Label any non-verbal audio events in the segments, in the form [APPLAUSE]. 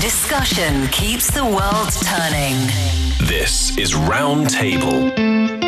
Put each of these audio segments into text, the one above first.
Discussion keeps the world turning. This is Roundtable.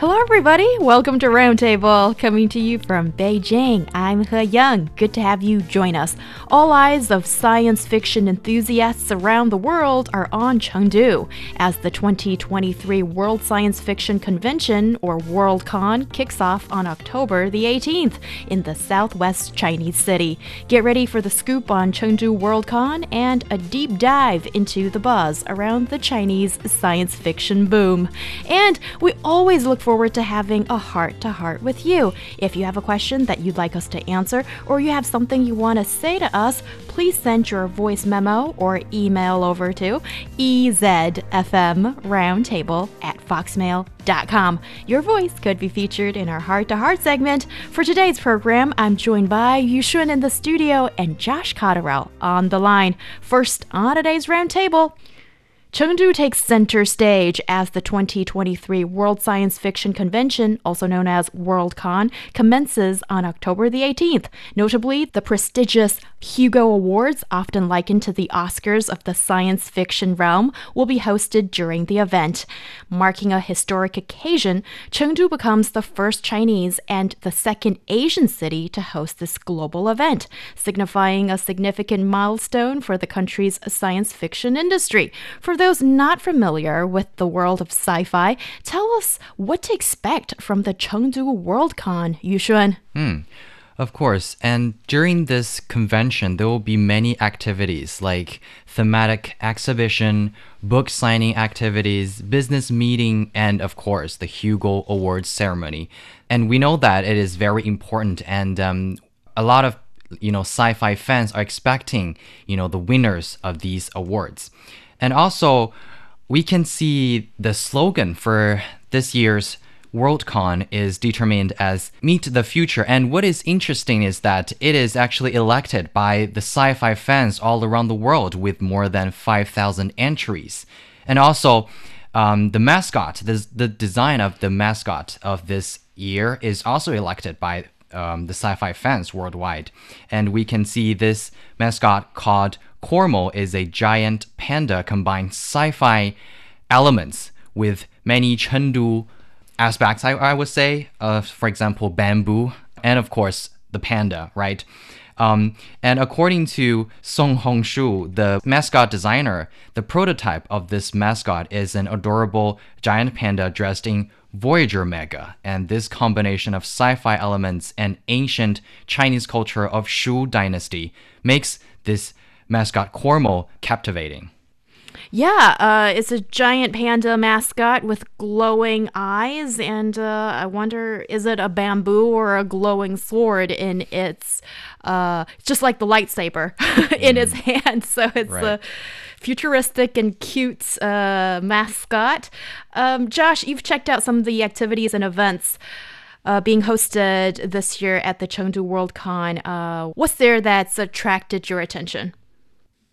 Hello, everybody. Welcome to Roundtable, coming to you from Beijing. I'm He Yang. Good to have you join us. All eyes of science fiction enthusiasts around the world are on Chengdu as the 2023 World Science Fiction Convention, or Worldcon, kicks off on October the 18th in the southwest Chinese city. Get ready for the scoop on Chengdu Worldcon and a deep dive into the buzz around the Chinese science fiction boom. And we always look forward to having a heart to heart with you. If you have a question that you'd like us to answer, or you have something you want to say to us, please send your voice memo or email over to ezfmroundtable at foxmail.com. Your voice could be featured in our heart to heart segment. For today's program, I'm joined by Yushun in the studio and Josh Cotterill on the line. First on today's roundtable. Chengdu takes center stage as the 2023 World Science Fiction Convention, also known as Worldcon, commences on October the 18th. Notably, the prestigious Hugo Awards, often likened to the Oscars of the science fiction realm, will be hosted during the event. Marking a historic occasion, Chengdu becomes the first Chinese and the second Asian city to host this global event, signifying a significant milestone for the country's science fiction industry. For those not familiar with the world of sci fi, tell us what to expect from the Chengdu Worldcon, Yushun. Hmm. Of course, and during this convention, there will be many activities like thematic exhibition, book signing activities, business meeting, and of course, the Hugo Awards ceremony. And we know that it is very important, and um, a lot of you know sci-fi fans are expecting you know the winners of these awards. And also, we can see the slogan for this year's Worldcon is determined as Meet the Future. And what is interesting is that it is actually elected by the sci fi fans all around the world with more than 5,000 entries. And also, um, the mascot, the, the design of the mascot of this year is also elected by um, the sci fi fans worldwide. And we can see this mascot called Cormo is a giant panda combined sci-fi elements with many Chengdu aspects, I, I would say. Uh, for example, bamboo, and of course, the panda, right? Um, and according to Song Hongshu, the mascot designer, the prototype of this mascot is an adorable giant panda dressed in Voyager Mega. And this combination of sci fi elements and ancient Chinese culture of Shu Dynasty makes this mascot Cormo captivating. Yeah, uh, it's a giant panda mascot with glowing eyes, and uh, I wonder is it a bamboo or a glowing sword in its, uh, just like the lightsaber [LAUGHS] in mm. its hand. [LAUGHS] So it's right. a futuristic and cute uh, mascot. Um, Josh, you've checked out some of the activities and events. Uh, being hosted this year at the Chengdu Worldcon. Uh, what's there that's attracted your attention?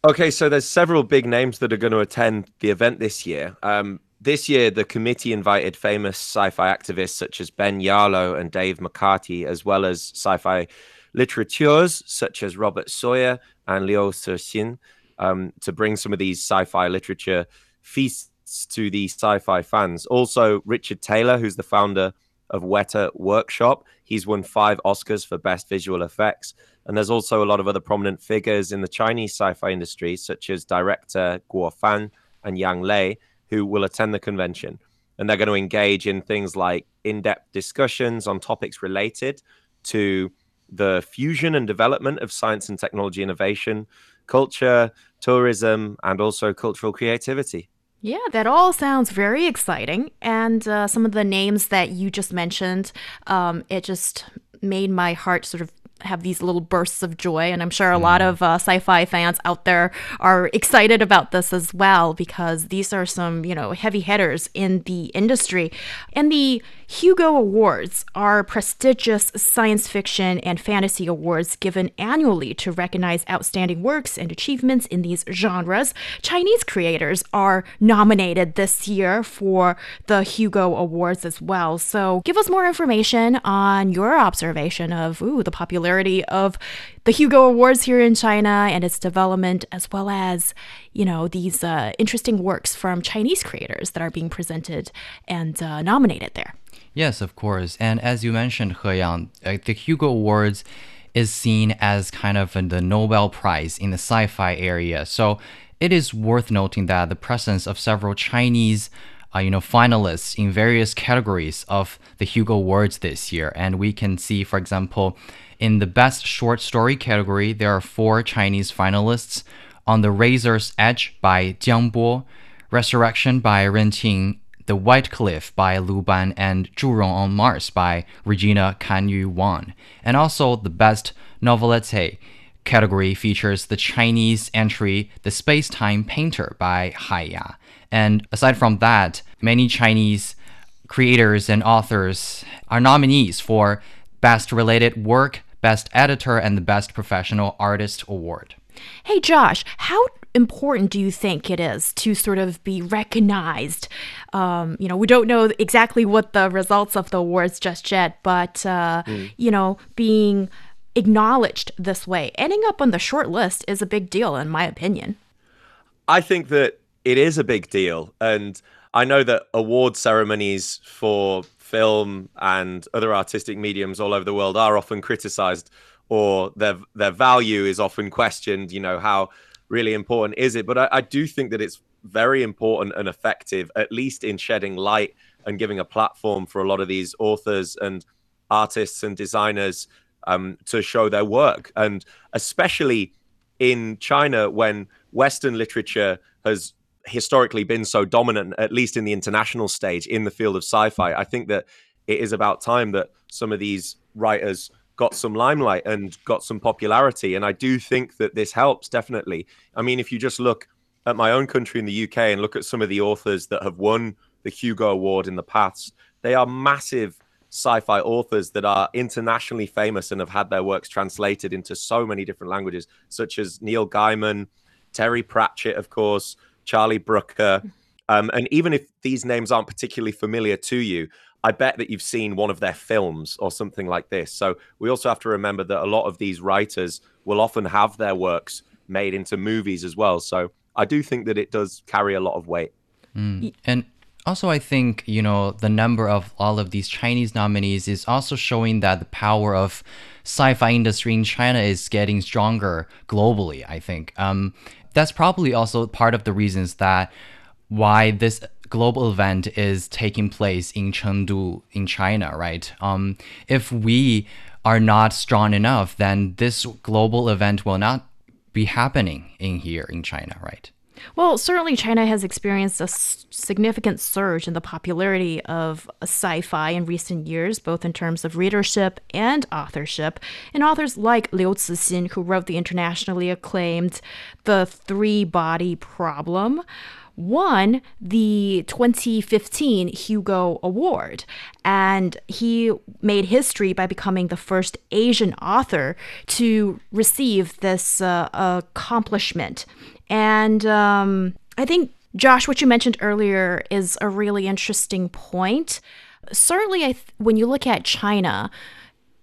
Okay, so there's several big names that are going to attend the event this year. Um, this year, the committee invited famous sci-fi activists such as Ben Yalow and Dave McCarty, as well as sci-fi literateurs such as Robert Sawyer and Liu Cixin, um, to bring some of these sci-fi literature feasts to the sci-fi fans. Also, Richard Taylor, who's the founder of Weta Workshop, he's won five Oscars for best visual effects. And there's also a lot of other prominent figures in the Chinese sci-fi industry, such as director Guo Fan and Yang Lei, who will attend the convention. And they're going to engage in things like in-depth discussions on topics related to the fusion and development of science and technology innovation, culture, tourism, and also cultural creativity. Yeah, that all sounds very exciting. And uh, some of the names that you just mentioned, um, it just made my heart sort of have these little bursts of joy. And I'm sure a lot mm. of uh, sci fi fans out there are excited about this as well because these are some, you know, heavy hitters in the industry. And the Hugo Awards are prestigious science fiction and fantasy awards given annually to recognize outstanding works and achievements in these genres. Chinese creators are nominated this year for the Hugo Awards as well. So give us more information on your observation of ooh, the popularity popularity of the Hugo Awards here in China and its development, as well as, you know, these uh, interesting works from Chinese creators that are being presented and uh, nominated there. Yes, of course. And as you mentioned, He Yang, uh, the Hugo Awards is seen as kind of the Nobel Prize in the sci fi area. So it is worth noting that the presence of several Chinese uh, you know, finalists in various categories of the Hugo Awards this year. And we can see, for example, in the Best Short Story category, there are four Chinese finalists. On the Razor's Edge by Jiang Bo, Resurrection by Ren Qing, The White Cliff by Lu Ban, and Zhurong on Mars by Regina Kanyu Wang. And also the Best Novelette category features the Chinese entry The Space Time Painter by Hai Ya. And aside from that, many Chinese creators and authors are nominees for Best Related Work, Best Editor, and the Best Professional Artist Award. Hey, Josh, how important do you think it is to sort of be recognized? Um, you know, we don't know exactly what the results of the awards just yet, but, uh, mm. you know, being acknowledged this way, ending up on the short list is a big deal, in my opinion. I think that it is a big deal. And I know that award ceremonies for film and other artistic mediums all over the world are often criticized or their their value is often questioned. You know, how really important is it? But I, I do think that it's very important and effective, at least in shedding light and giving a platform for a lot of these authors and artists and designers um, to show their work. And especially in China, when Western literature has historically been so dominant, at least in the international stage, in the field of sci fi, I think that it is about time that some of these writers got some limelight and got some popularity. And I do think that this helps definitely. I mean, if you just look at my own country in the UK and look at some of the authors that have won the Hugo Award in the past, they are massive sci-fi authors that are internationally famous and have had their works translated into so many different languages, such as Neil Gaiman, Terry Pratchett, of course, Charlie Brooker. Um, and even if these names aren't particularly familiar to you, I bet that you've seen one of their films or something like this. So we also have to remember that a lot of these writers will often have their works made into movies as well. So I do think that it does carry a lot of weight. Mm. And also, I think, you know, the number of all of these Chinese nominees is also showing that the power of sci-fi industry in China is getting stronger globally, I think. Um, that's probably also part of the reasons that why this global event is taking place in Chengdu in China, right? Um, if we are not strong enough, then this global event will not be happening in here in China, right? Well, certainly China has experienced a significant surge in the popularity of sci fi in recent years, both in terms of readership and authorship. And authors like Liu Cixin, who wrote the internationally acclaimed The Three Body Problem, won the 2015 Hugo Award. And he made history by becoming the first Asian author to receive this uh, accomplishment. And um, I think, Josh, what you mentioned earlier is a really interesting point. Certainly, th- when you look at China,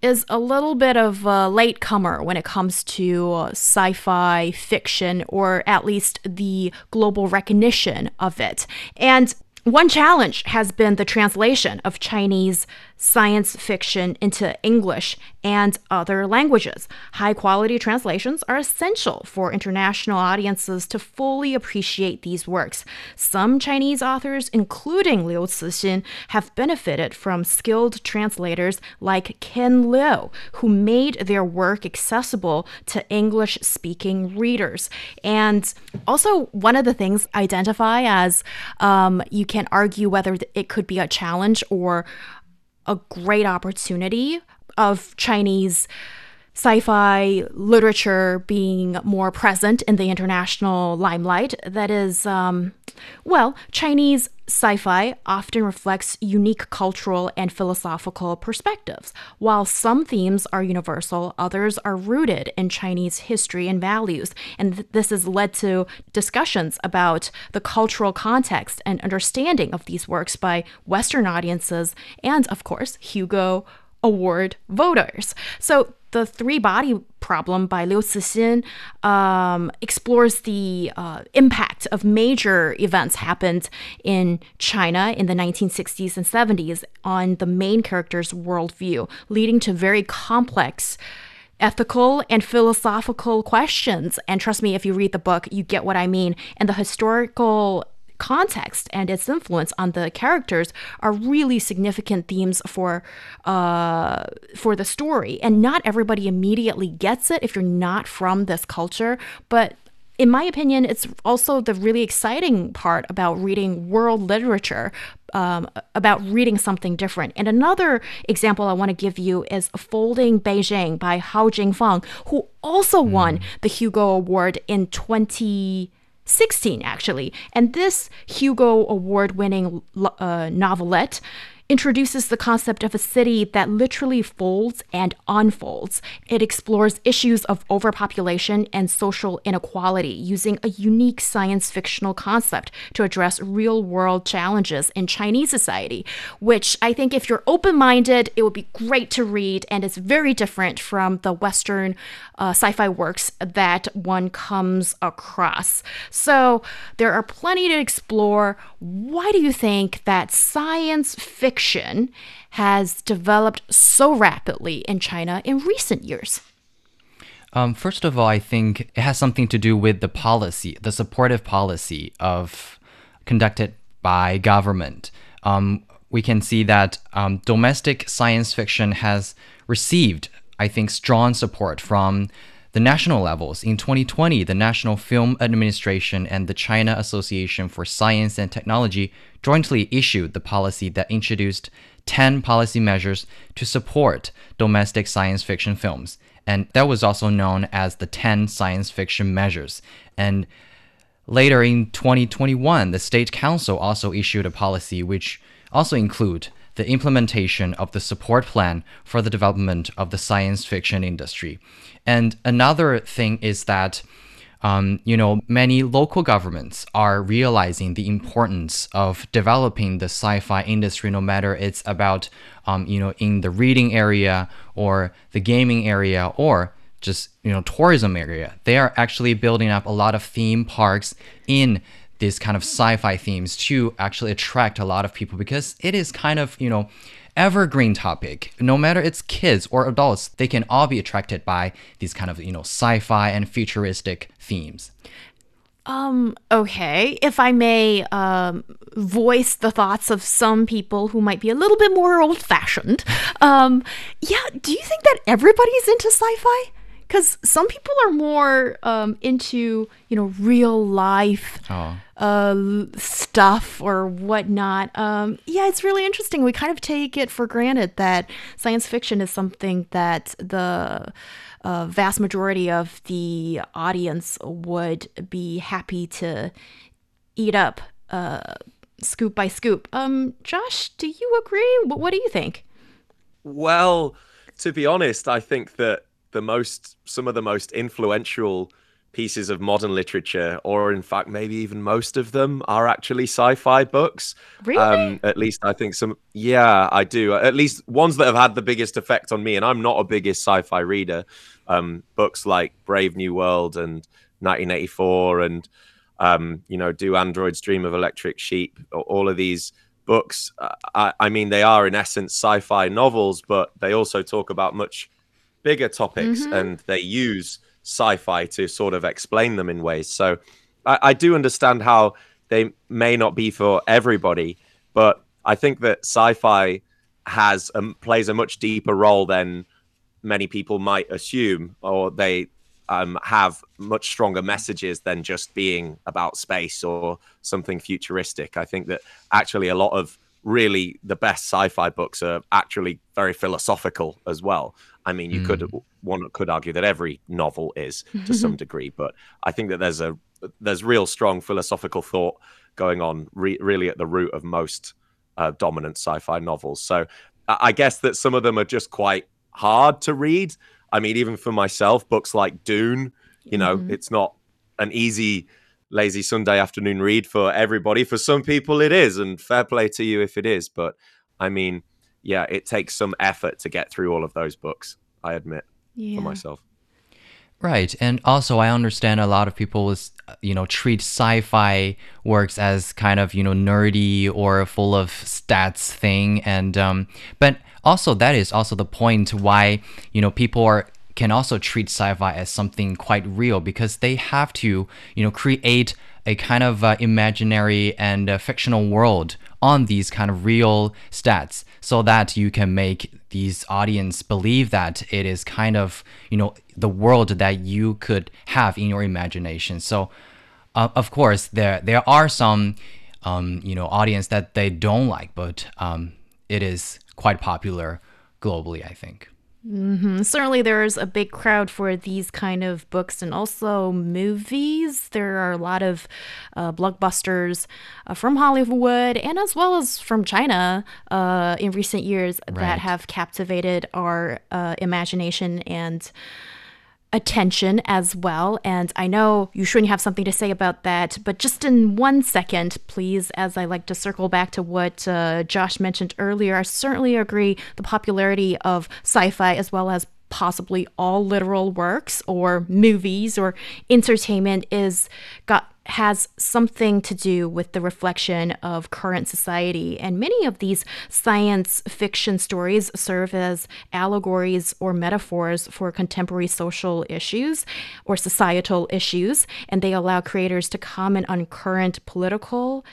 is a little bit of a latecomer when it comes to sci fi fiction, or at least the global recognition of it. And one challenge has been the translation of Chinese science fiction into English and other languages. High quality translations are essential for international audiences to fully appreciate these works. Some Chinese authors, including Liu Cixin, have benefited from skilled translators like Ken Liu, who made their work accessible to English speaking readers. And also, one of the things identify as um, you can argue whether it could be a challenge or a great opportunity of Chinese sci fi literature being more present in the international limelight. That is, um, well, Chinese sci fi often reflects unique cultural and philosophical perspectives. While some themes are universal, others are rooted in Chinese history and values. And th- this has led to discussions about the cultural context and understanding of these works by Western audiences and, of course, Hugo Award voters. So The Three Body Problem by Liu Cixin um, explores the uh, impact of major events happened in China in the 1960s and 70s on the main character's worldview, leading to very complex ethical and philosophical questions. And trust me, if you read the book, you get what I mean. And the historical context and its influence on the characters are really significant themes for uh, for the story. And not everybody immediately gets it if you're not from this culture, but in my opinion, it's also the really exciting part about reading world literature, um, about reading something different. And another example I want to give you is Folding Beijing by Hao Jingfang, who also mm. won the Hugo Award in 20. 16 actually. And this hugo award winning uh, novelette introduces the concept of a city that literally folds and unfolds. It explores issues of overpopulation and social inequality using a unique science fictional concept to address real world challenges in Chinese society, which I think if you're open minded, it would be great to read. And it's very different from the Western uh, sci fi works that one comes across. So there are plenty to explore. Why do you think that science fiction? Fiction has developed so rapidly in China in recent years? Um, first of all, I think it has something to do with the policy, the supportive policy of conducted by government. Um, we can see that um, domestic science fiction has received, I think, strong support from the national levels. In 2020, the National Film Administration and the China Association for Science and Technology jointly issued the policy that introduced 10 policy measures to support domestic science fiction films. And that was also known as the 10 science fiction measures. And later in 2021, the State Council also issued a policy which also include the implementation of the support plan for the development of the science fiction industry. And another thing is that um, you know, many local governments are realizing the importance of developing the sci-fi industry, no matter it's about, um, you know, in the reading area or the gaming area or just you know tourism area. They are actually building up a lot of theme parks in these kind of sci-fi themes to actually attract a lot of people because it is kind of you know evergreen topic. No matter it's kids or adults, they can all be attracted by these kind of, you know, sci-fi and futuristic themes. Um, okay. If I may um, voice the thoughts of some people who might be a little bit more old fashioned, um, yeah, do you think that everybody's into sci fi? Because some people are more um, into you know real life oh. uh, stuff or whatnot. Um, yeah, it's really interesting. We kind of take it for granted that science fiction is something that the uh, vast majority of the audience would be happy to eat up uh, scoop by scoop. Um, Josh, do you agree? What, what do you think? Well, to be honest, I think that the most some of the most influential pieces of modern literature, or in fact, maybe even most of them, are actually sci-fi books. Really? Um, at least I think some. Yeah, I do. At least ones that have had the biggest effect on me, and I'm not a biggest sci-fi reader. Um, books like Brave New World and 1984, and um, you know, Do Androids Dream of Electric Sheep? All of these books. Uh, I, I mean, they are in essence sci-fi novels, but they also talk about much bigger topics mm-hmm. and they use sci-fi to sort of explain them in ways. So I, I do understand how they may not be for everybody, but I think that sci-fi has um, plays a much deeper role than many people might assume, or they um, have much stronger messages than just being about space or something futuristic. I think that actually a lot of really the best sci-fi books are actually very philosophical as well. I mean, you mm. could one could argue that every novel is [LAUGHS] to some degree, but I think that there's a there's real strong philosophical thought going on re- really at the root of most uh, dominant sci-fi novels. So I guess that some of them are just quite hard to read. I mean, even for myself, books like Dune, you know, mm-hmm. it's not an easy lazy Sunday afternoon read for everybody. For some people, it is, and fair play to you if it is. But I mean, yeah, it takes some effort to get through all of those books. I admit. Yeah. for myself. Right, and also I understand a lot of people is you know treat sci-fi works as kind of you know nerdy or full of stats thing, and um, but also that is also the point why you know people are can also treat sci-fi as something quite real because they have to you know create a kind of uh, imaginary and uh, fictional world on these kind of real stats so that you can make these audience believe that it is kind of you know the world that you could have in your imagination. So uh, of course there there are some um, you know audience that they don't like but um, it is quite popular globally i think Certainly, there's a big crowd for these kind of books and also movies. There are a lot of uh, blockbusters uh, from Hollywood and as well as from China uh, in recent years Right. that have captivated our uh, imagination and attention as well. And I know you shouldn't have something to say about that, but just in one second, please, as I like to circle back to what uh, Josh mentioned earlier, I certainly agree the popularity of sci fi as well as possibly all literal works or movies or entertainment is got has something to do with the reflection of current society and many of these science fiction stories serve as allegories or metaphors for contemporary social issues or societal issues and they allow creators to comment on current political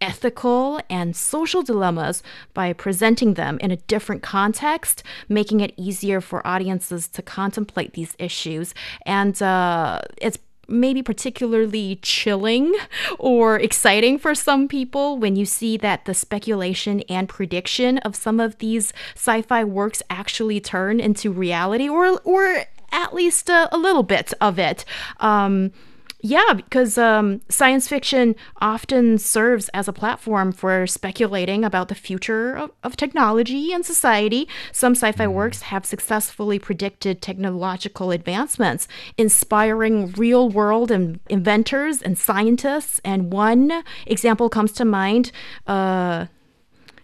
ethical and social dilemmas by presenting them in a different context, making it easier for audiences to contemplate these issues. And uh, it's maybe particularly chilling or exciting for some people when you see that the speculation and prediction of some of these sci-fi works actually turn into reality or or at least a, a little bit of it. Um, yeah, because um, science fiction often serves as a platform for speculating about the future of, of technology and society. Some sci fi works have successfully predicted technological advancements, inspiring real world in- inventors and scientists. And one example comes to mind uh,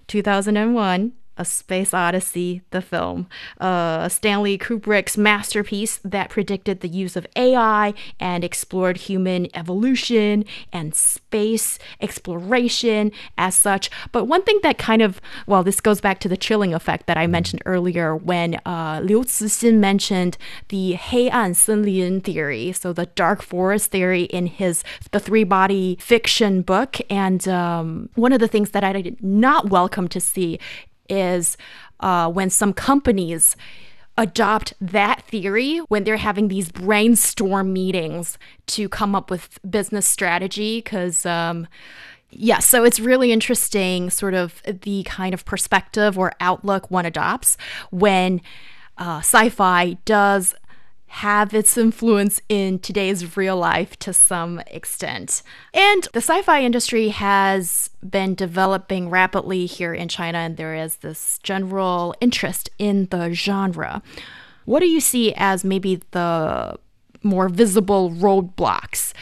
2001. A Space Odyssey, the film, uh, Stanley Kubrick's masterpiece that predicted the use of AI and explored human evolution and space exploration as such. But one thing that kind of, well, this goes back to the chilling effect that I mentioned earlier when uh, Liu Cixin mentioned the 黑暗森林 theory, so the dark forest theory in his The Three Body fiction book. And um, one of the things that I did not welcome to see is uh, when some companies adopt that theory when they're having these brainstorm meetings to come up with business strategy because um, yeah so it's really interesting sort of the kind of perspective or outlook one adopts when uh, sci-fi does have its influence in today's real life to some extent. And the sci fi industry has been developing rapidly here in China, and there is this general interest in the genre. What do you see as maybe the more visible roadblocks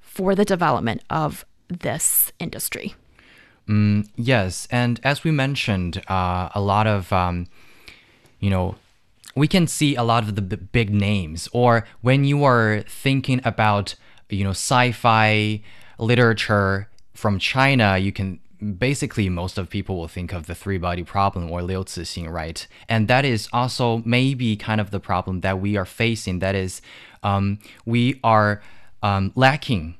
for the development of this industry? Yes, and as we mentioned, uh, a lot of um, you know, we can see a lot of the big names. Or when you are thinking about you know sci-fi literature from China, you can basically most of people will think of the three body problem or Liu Cixin, right? And that is also maybe kind of the problem that we are facing. That is, um, we are um, lacking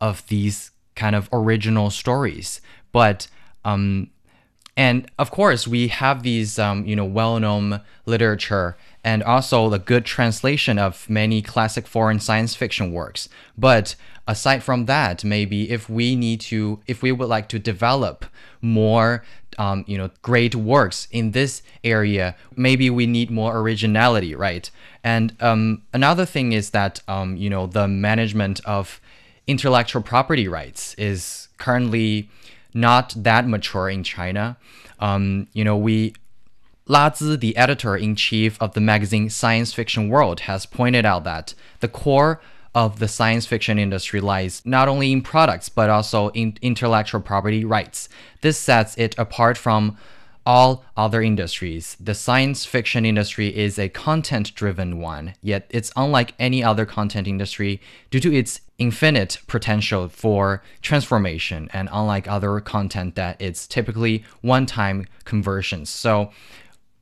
of these kind of original stories. But um, and of course, we have these um, you know well-known literature and also the good translation of many classic foreign science fiction works. But aside from that, maybe if we need to, if we would like to develop more um, you know great works in this area, maybe we need more originality, right? And um, another thing is that um, you know the management of intellectual property rights is currently not that mature in China. Um, you know, we La Zi, the editor in chief of the magazine Science Fiction World, has pointed out that the core of the science fiction industry lies not only in products but also in intellectual property rights. This sets it apart from all other industries, the science fiction industry is a content driven one, yet it's unlike any other content industry due to its infinite potential for transformation and unlike other content that it's typically one time conversions. So,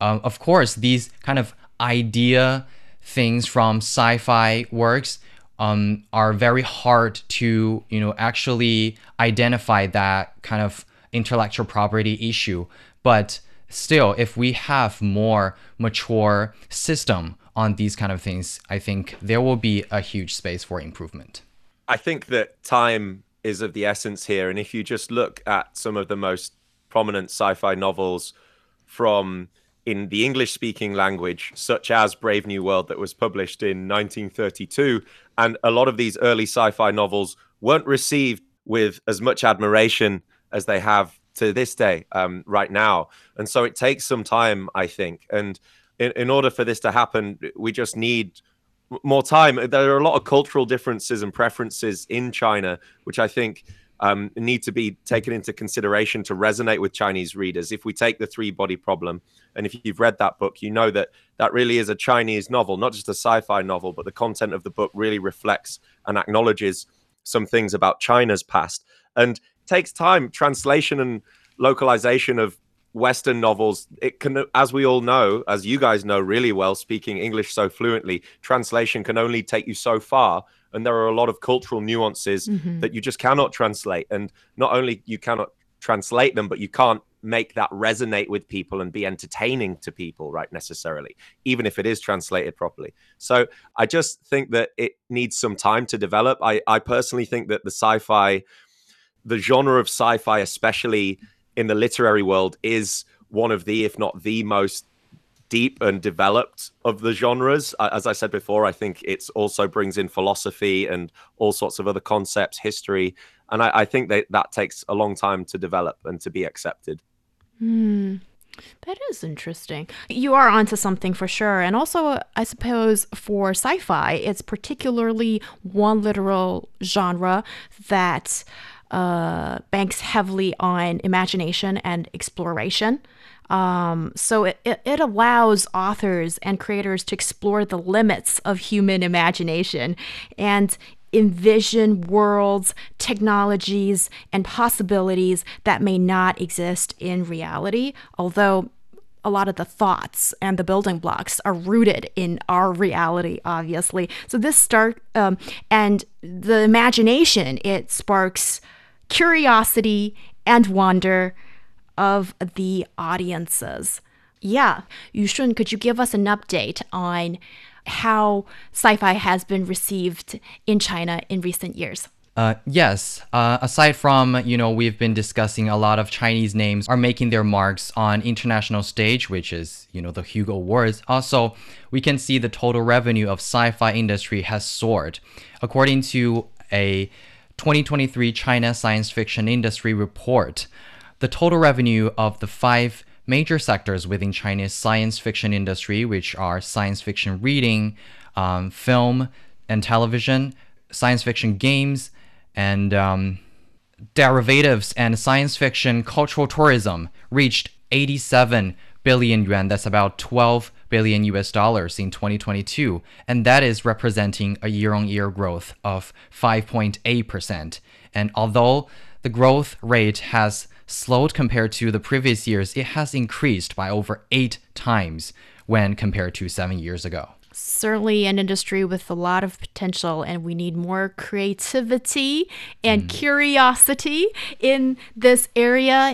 um, of course, these kind of idea things from sci fi works. Um, are very hard to you know actually identify that kind of intellectual property issue but still, if we have more mature system on these kind of things, I think there will be a huge space for improvement. I think that time is of the essence here. And if you just look at some of the most prominent sci fi novels from in the English speaking language, such as Brave New World, that was published in 1932, and a lot of these early sci fi novels weren't received with as much admiration as they have to this day um, right now. And so it takes some time, I think. And in, in order for this to happen, we just need more time. There are a lot of cultural differences and preferences in China, which I think um, need to be taken into consideration to resonate with Chinese readers. If we take the three body problem, and if you've read that book, you know that that really is a Chinese novel, not just a sci fi novel, but the content of the book really reflects and acknowledges some things about China's past. And takes time. Translation and localization of Western novels, it can, as we all know, as you guys know really well, speaking English so fluently, translation can only take you so far. And there are a lot of cultural nuances mm-hmm. that you just cannot translate. And not only you cannot translate them, but you can't make that resonate with people and be entertaining to people, right? Necessarily, even if it is translated properly. So I just think that it needs some time to develop. I, I personally think that the sci fi the genre of sci-fi, especially in the literary world, is one of the, if not the most deep and developed of the genres. As I said before, I think it also brings in philosophy and all sorts of other concepts, history, and I, I think that that takes a long time to develop and to be accepted. Hmm. That is interesting. You are onto something for sure. And also, I suppose for sci fi, it's particularly one literal genre that uh, banks heavily on imagination and exploration. Um, so it, it, allows authors and creators to explore the limits of human imagination and envision worlds, technologies, and possibilities that may not exist in reality, although a lot of the thoughts and the building blocks are rooted in our reality obviously so this start um, and the imagination it sparks curiosity and wonder of the audiences. Yeah, Yushun, could you give us an update on how sci-fi has been received in China in recent years? Uh, yes. Uh, aside from, you know, we've been discussing a lot of Chinese names are making their marks on international stage, which is, you know, the Hugo Awards. Also, we can see the total revenue of sci-fi industry has soared. According to a 2023 China Science Fiction Industry Report, the total revenue of the five major sectors within China's science fiction industry, which are science fiction reading, um, film and television, science fiction games, and um, derivatives and science fiction cultural tourism, reached 87 billion yuan. That's about 12 billion US dollars in 2022, and that is representing a year on year growth of 5.8%. And although the growth rate has slowed compared to the previous years, it has increased by over eight times when compared to seven years ago certainly an industry with a lot of potential, and we need more creativity and mm. curiosity in this area.